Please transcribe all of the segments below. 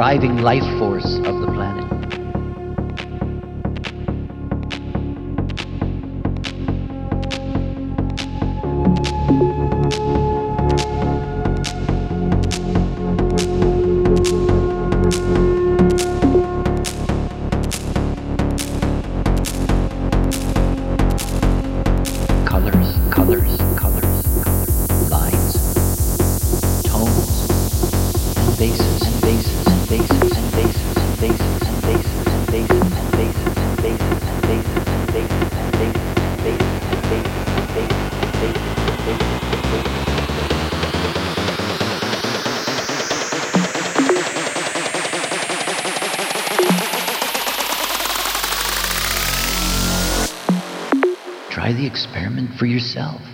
driving life yourself.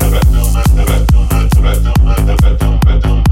Thank you.